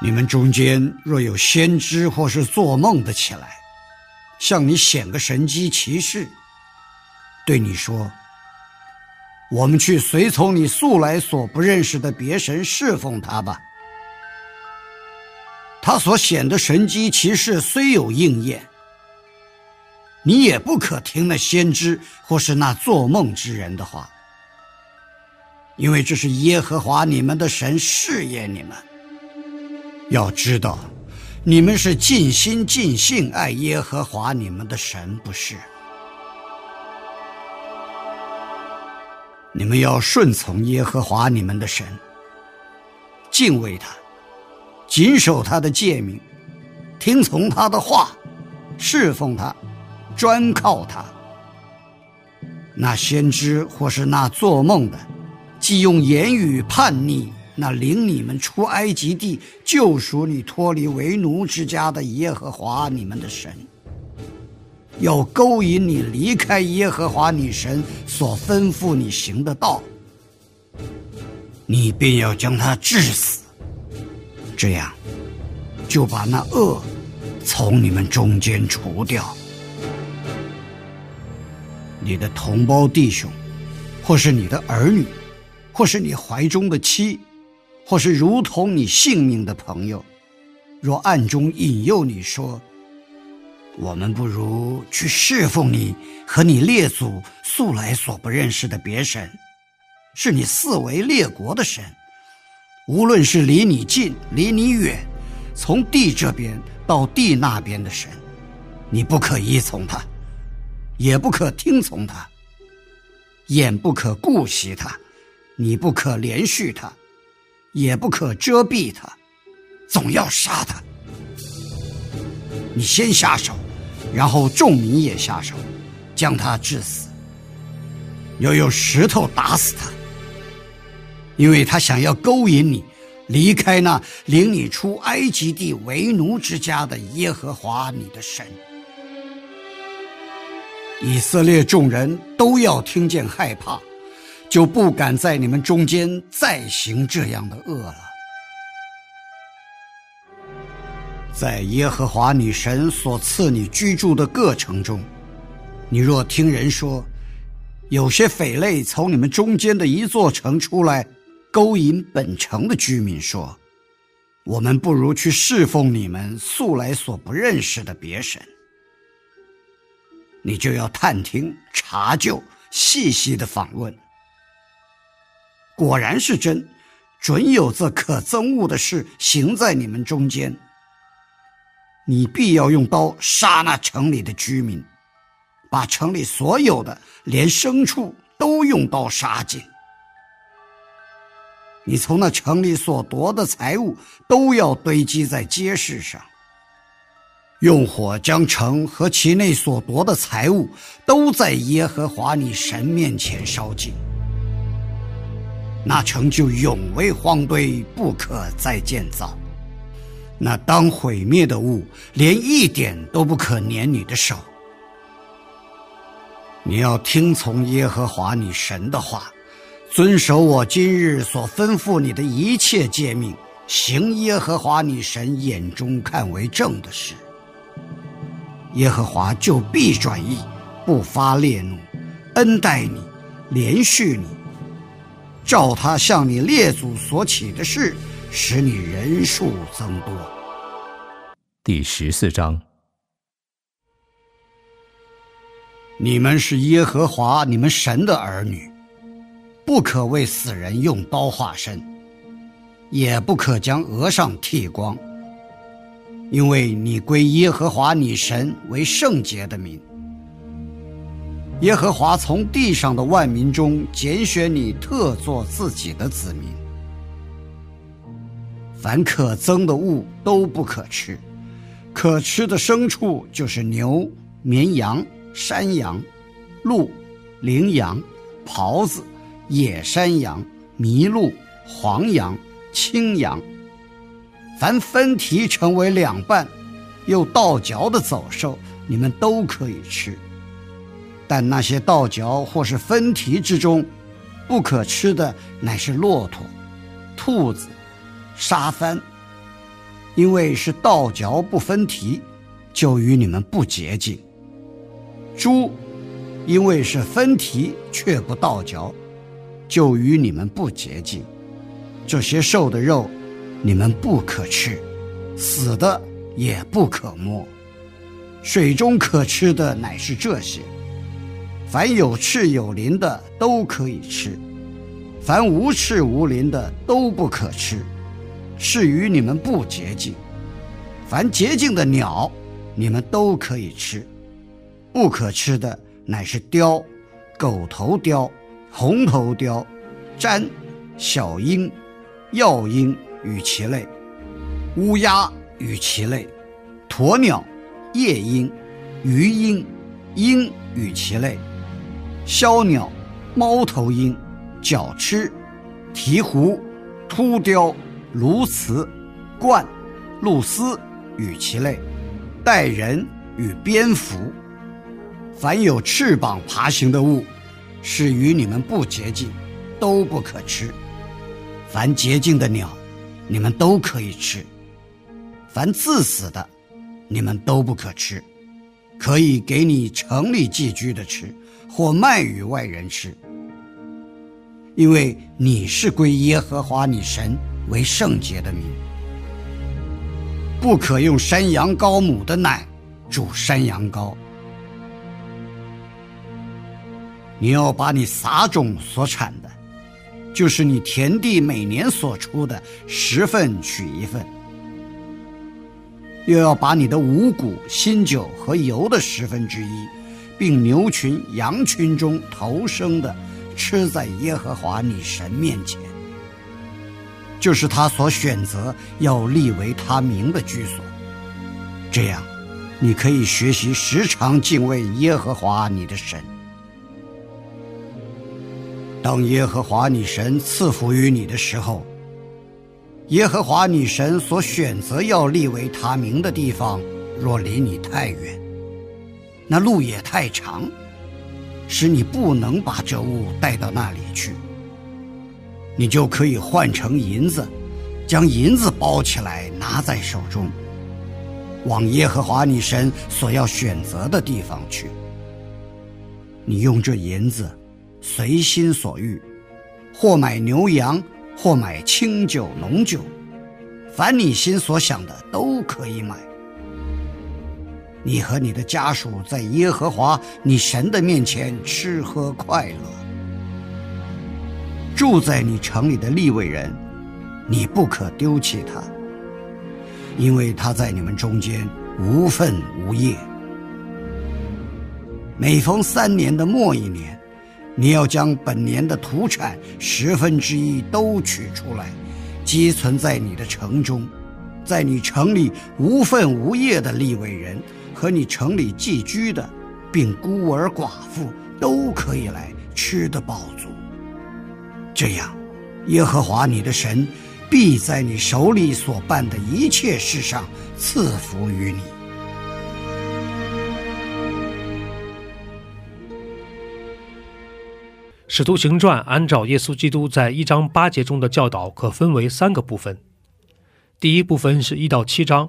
你们中间若有先知或是做梦的起来。向你显个神机骑士，对你说：“我们去随从你素来所不认识的别神侍奉他吧。”他所显的神机骑士虽有应验，你也不可听那先知或是那做梦之人的话，因为这是耶和华你们的神试验你们。要知道。你们是尽心尽性爱耶和华你们的神，不是？你们要顺从耶和华你们的神，敬畏他，谨守他的诫命，听从他的话，侍奉他，专靠他。那先知或是那做梦的，既用言语叛逆。那领你们出埃及地、救赎你脱离为奴之家的耶和华你们的神，要勾引你离开耶和华你神所吩咐你行的道，你便要将他治死，这样就把那恶从你们中间除掉。你的同胞弟兄，或是你的儿女，或是你怀中的妻。或是如同你性命的朋友，若暗中引诱你说：“我们不如去侍奉你和你列祖素来所不认识的别神，是你四维列国的神，无论是离你近离你远，从地这边到地那边的神，你不可依从他，也不可听从他，眼不可顾惜他，你不可连续他。”也不可遮蔽他，总要杀他。你先下手，然后众民也下手，将他致死。要用石头打死他，因为他想要勾引你离开那领你出埃及地为奴之家的耶和华你的神。以色列众人都要听见害怕。就不敢在你们中间再行这样的恶了。在耶和华女神所赐你居住的各城中，你若听人说，有些匪类从你们中间的一座城出来，勾引本城的居民说：“我们不如去侍奉你们素来所不认识的别神。”你就要探听、查究、细细的访问。果然是真，准有这可憎恶的事行在你们中间。你必要用刀杀那城里的居民，把城里所有的，连牲畜都用刀杀尽。你从那城里所夺的财物，都要堆积在街市上，用火将城和其内所夺的财物，都在耶和华你神面前烧尽。那城就永为荒堆，不可再建造。那当毁灭的物，连一点都不可粘你的手。你要听从耶和华你神的话，遵守我今日所吩咐你的一切诫命，行耶和华你神眼中看为正的事。耶和华就必转意，不发烈怒，恩待你，连续你。照他向你列祖所起的事，使你人数增多。第十四章，你们是耶和华你们神的儿女，不可为死人用刀划身，也不可将额上剃光，因为你归耶和华你神为圣洁的民。耶和华从地上的万民中拣选你，特作自己的子民。凡可憎的物都不可吃，可吃的牲畜就是牛、绵羊、山羊、鹿、羚羊、狍子、野山羊、麋鹿、黄羊、青羊。凡分蹄成为两半，又倒嚼的走兽，你们都可以吃。但那些倒嚼或是分蹄之中，不可吃的乃是骆驼、兔子、沙帆，因为是倒嚼不分蹄，就与你们不洁净。猪，因为是分蹄却不倒嚼，就与你们不洁净。这些兽的肉，你们不可吃，死的也不可摸。水中可吃的乃是这些。凡有翅有鳞的都可以吃，凡无翅无鳞的都不可吃，是与你们不洁净。凡洁净的鸟，你们都可以吃，不可吃的乃是雕、狗头雕、红头雕、瞻、小鹰、药鹰与其类，乌鸦与其类，鸵鸟、夜鹰、鱼鹰、鹰与其类。枭鸟、猫头鹰、角鸱、鹈鹕、秃雕、鸬鹚、鹳、鹭鸶与其类，带人与蝙蝠。凡有翅膀爬行的物，是与你们不洁净，都不可吃。凡洁净的鸟，你们都可以吃；凡自死的，你们都不可吃。可以给你城里寄居的吃。或卖与外人吃，因为你是归耶和华你神为圣洁的民，不可用山羊羔母的奶煮山羊羔。你要把你撒种所产的，就是你田地每年所出的十份取一份，又要把你的五谷、新酒和油的十分之一。并牛群、羊群中投生的，吃在耶和华你神面前，就是他所选择要立为他名的居所。这样，你可以学习时常敬畏耶和华你的神。当耶和华你神赐福于你的时候，耶和华你神所选择要立为他名的地方，若离你太远，那路也太长，使你不能把这物带到那里去。你就可以换成银子，将银子包起来拿在手中，往耶和华你神所要选择的地方去。你用这银子，随心所欲，或买牛羊，或买清酒浓酒，凡你心所想的都可以买。你和你的家属在耶和华你神的面前吃喝快乐，住在你城里的利未人，你不可丢弃他，因为他在你们中间无份无业。每逢三年的末一年，你要将本年的土产十分之一都取出来，积存在你的城中，在你城里无份无业的利未人。和你城里寄居的，并孤儿寡妇都可以来吃得饱足。这样，耶和华你的神必在你手里所办的一切事上赐福于你。使徒行传按照耶稣基督在一章八节中的教导，可分为三个部分。第一部分是一到七章。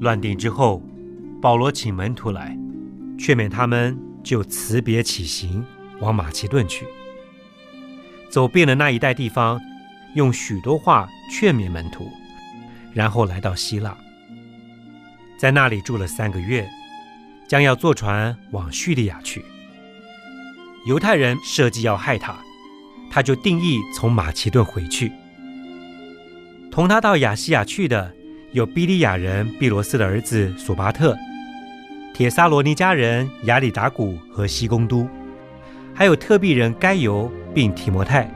乱定之后，保罗请门徒来，劝勉他们，就辞别起行，往马其顿去。走遍了那一带地方，用许多话劝勉门徒，然后来到希腊，在那里住了三个月，将要坐船往叙利亚去。犹太人设计要害他，他就定义从马其顿回去。同他到亚细亚去的有比利亚人毕罗斯的儿子索巴特、铁沙罗尼迦人亚里达古和西贡都，还有特庇人该犹。并提摩太，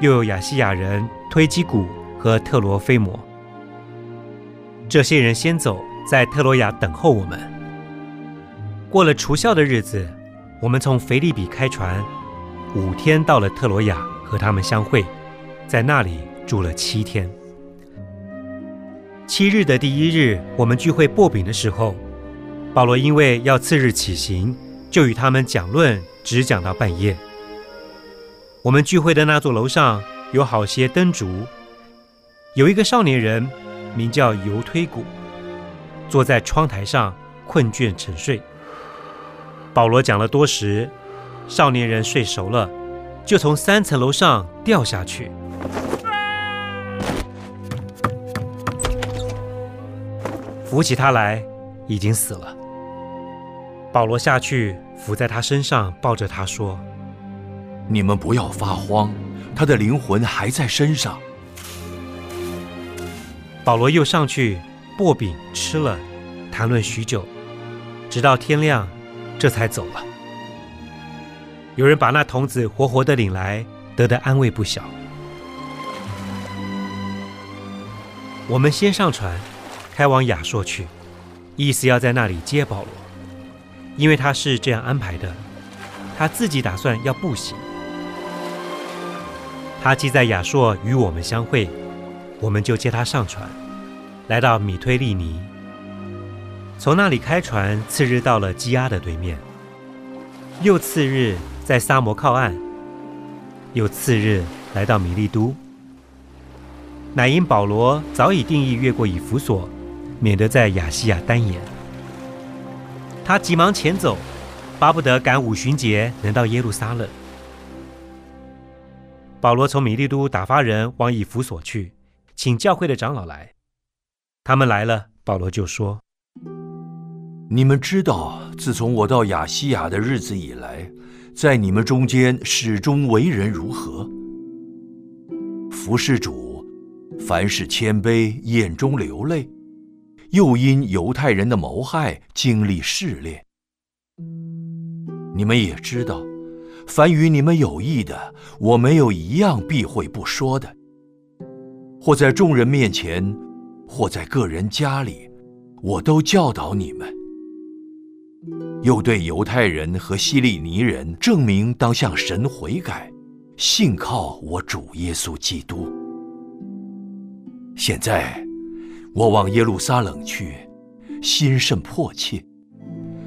又有亚细亚人推基古和特罗菲摩。这些人先走，在特罗亚等候我们。过了除孝的日子，我们从腓利比开船，五天到了特罗亚，和他们相会，在那里住了七天。七日的第一日，我们聚会薄饼的时候，保罗因为要次日起行，就与他们讲论，只讲到半夜。我们聚会的那座楼上有好些灯烛，有一个少年人名叫尤推古，坐在窗台上困倦沉睡。保罗讲了多时，少年人睡熟了，就从三层楼上掉下去，扶起他来，已经死了。保罗下去伏在他身上，抱着他说。你们不要发慌，他的灵魂还在身上。保罗又上去薄饼吃了，谈论许久，直到天亮，这才走了。有人把那童子活活的领来，得的安慰不小。我们先上船，开往亚朔去，意思要在那里接保罗，因为他是这样安排的，他自己打算要步行。他既在亚朔与我们相会，我们就接他上船，来到米推利尼。从那里开船，次日到了基亚的对面。又次日在沙摩靠岸，又次日来到米利都。乃因保罗早已定义越过以弗所，免得在亚细亚单言。他急忙前走，巴不得赶五旬节能到耶路撒冷。保罗从米利都打发人往以弗所去，请教会的长老来。他们来了，保罗就说：“你们知道，自从我到亚细亚的日子以来，在你们中间始终为人如何？服侍主，凡事谦卑，眼中流泪，又因犹太人的谋害经历试炼。你们也知道。”凡与你们有益的，我没有一样避讳不说的。或在众人面前，或在个人家里，我都教导你们。又对犹太人和希利尼人证明，当向神悔改，信靠我主耶稣基督。现在，我往耶路撒冷去，心甚迫切，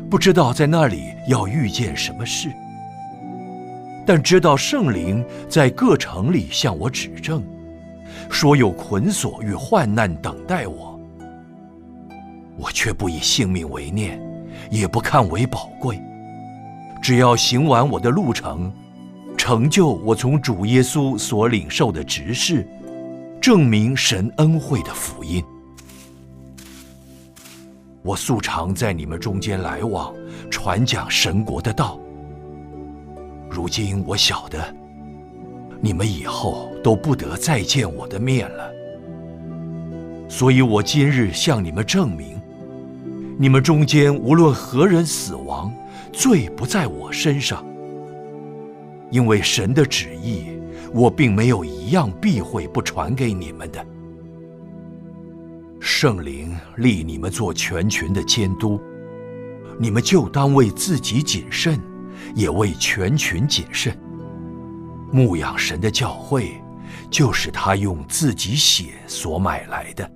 不知道在那里要遇见什么事。但知道圣灵在各城里向我指证，说有捆锁与患难等待我，我却不以性命为念，也不看为宝贵，只要行完我的路程，成就我从主耶稣所领受的职事，证明神恩惠的福音。我素常在你们中间来往，传讲神国的道。如今我晓得，你们以后都不得再见我的面了，所以我今日向你们证明，你们中间无论何人死亡，罪不在我身上，因为神的旨意，我并没有一样避讳不传给你们的。圣灵立你们做全群的监督，你们就当为自己谨慎。也为全群谨慎。牧养神的教会，就是他用自己血所买来的。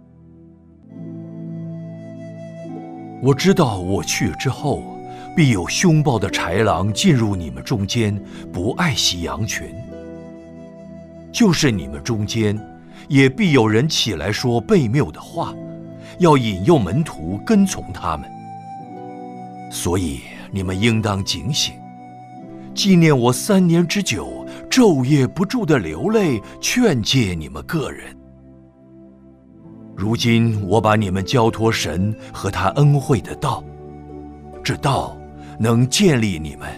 我知道我去之后，必有凶暴的豺狼进入你们中间，不爱惜羊群。就是你们中间，也必有人起来说悖谬的话，要引诱门徒跟从他们。所以你们应当警醒，纪念我三年之久，昼夜不住的流泪，劝诫你们个人。如今我把你们交托神和他恩惠的道，这道能建立你们，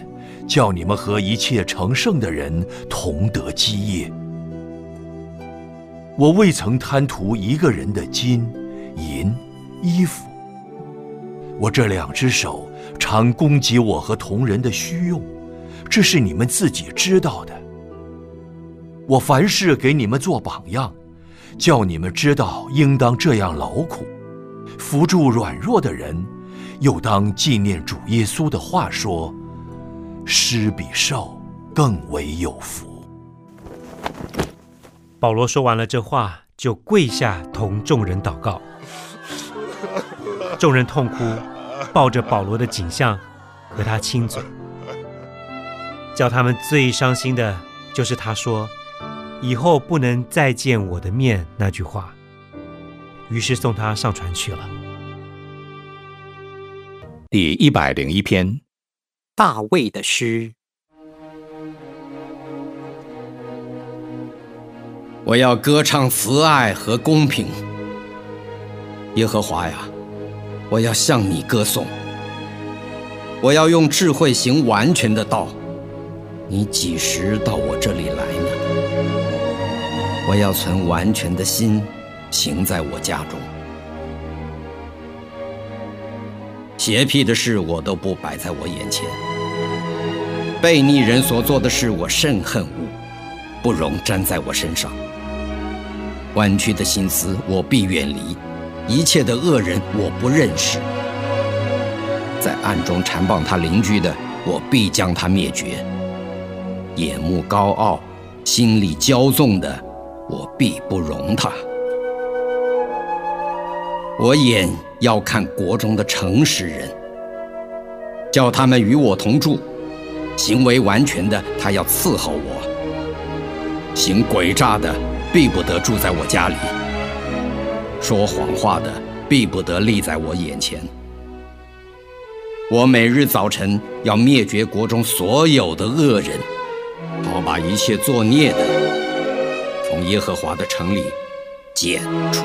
叫你们和一切成圣的人同得基业。我未曾贪图一个人的金、银、衣服。我这两只手常供给我和同人的需用，这是你们自己知道的。我凡事给你们做榜样，叫你们知道应当这样劳苦，扶助软弱的人，又当纪念主耶稣的话说：“施比受更为有福。”保罗说完了这话，就跪下同众人祷告。众人痛哭，抱着保罗的景象和他亲嘴。叫他们最伤心的就是他说：“以后不能再见我的面”那句话。于是送他上船去了。第一百零一篇，大卫的诗。我要歌唱慈爱和公平，耶和华呀，我要向你歌颂。我要用智慧行完全的道，你几时到我这里来呢？我要存完全的心，行在我家中。邪僻的事我都不摆在我眼前，悖逆人所做的事我甚恨恶，不容沾在我身上。弯曲的心思我必远离，一切的恶人我不认识。在暗中缠棒他邻居的，我必将他灭绝。眼目高傲、心里骄纵的，我必不容他。我眼要看国中的诚实人，叫他们与我同住。行为完全的，他要伺候我；行诡诈的。必不得住在我家里，说谎话的必不得立在我眼前。我每日早晨要灭绝国中所有的恶人，好把一切作孽的从耶和华的城里剪除。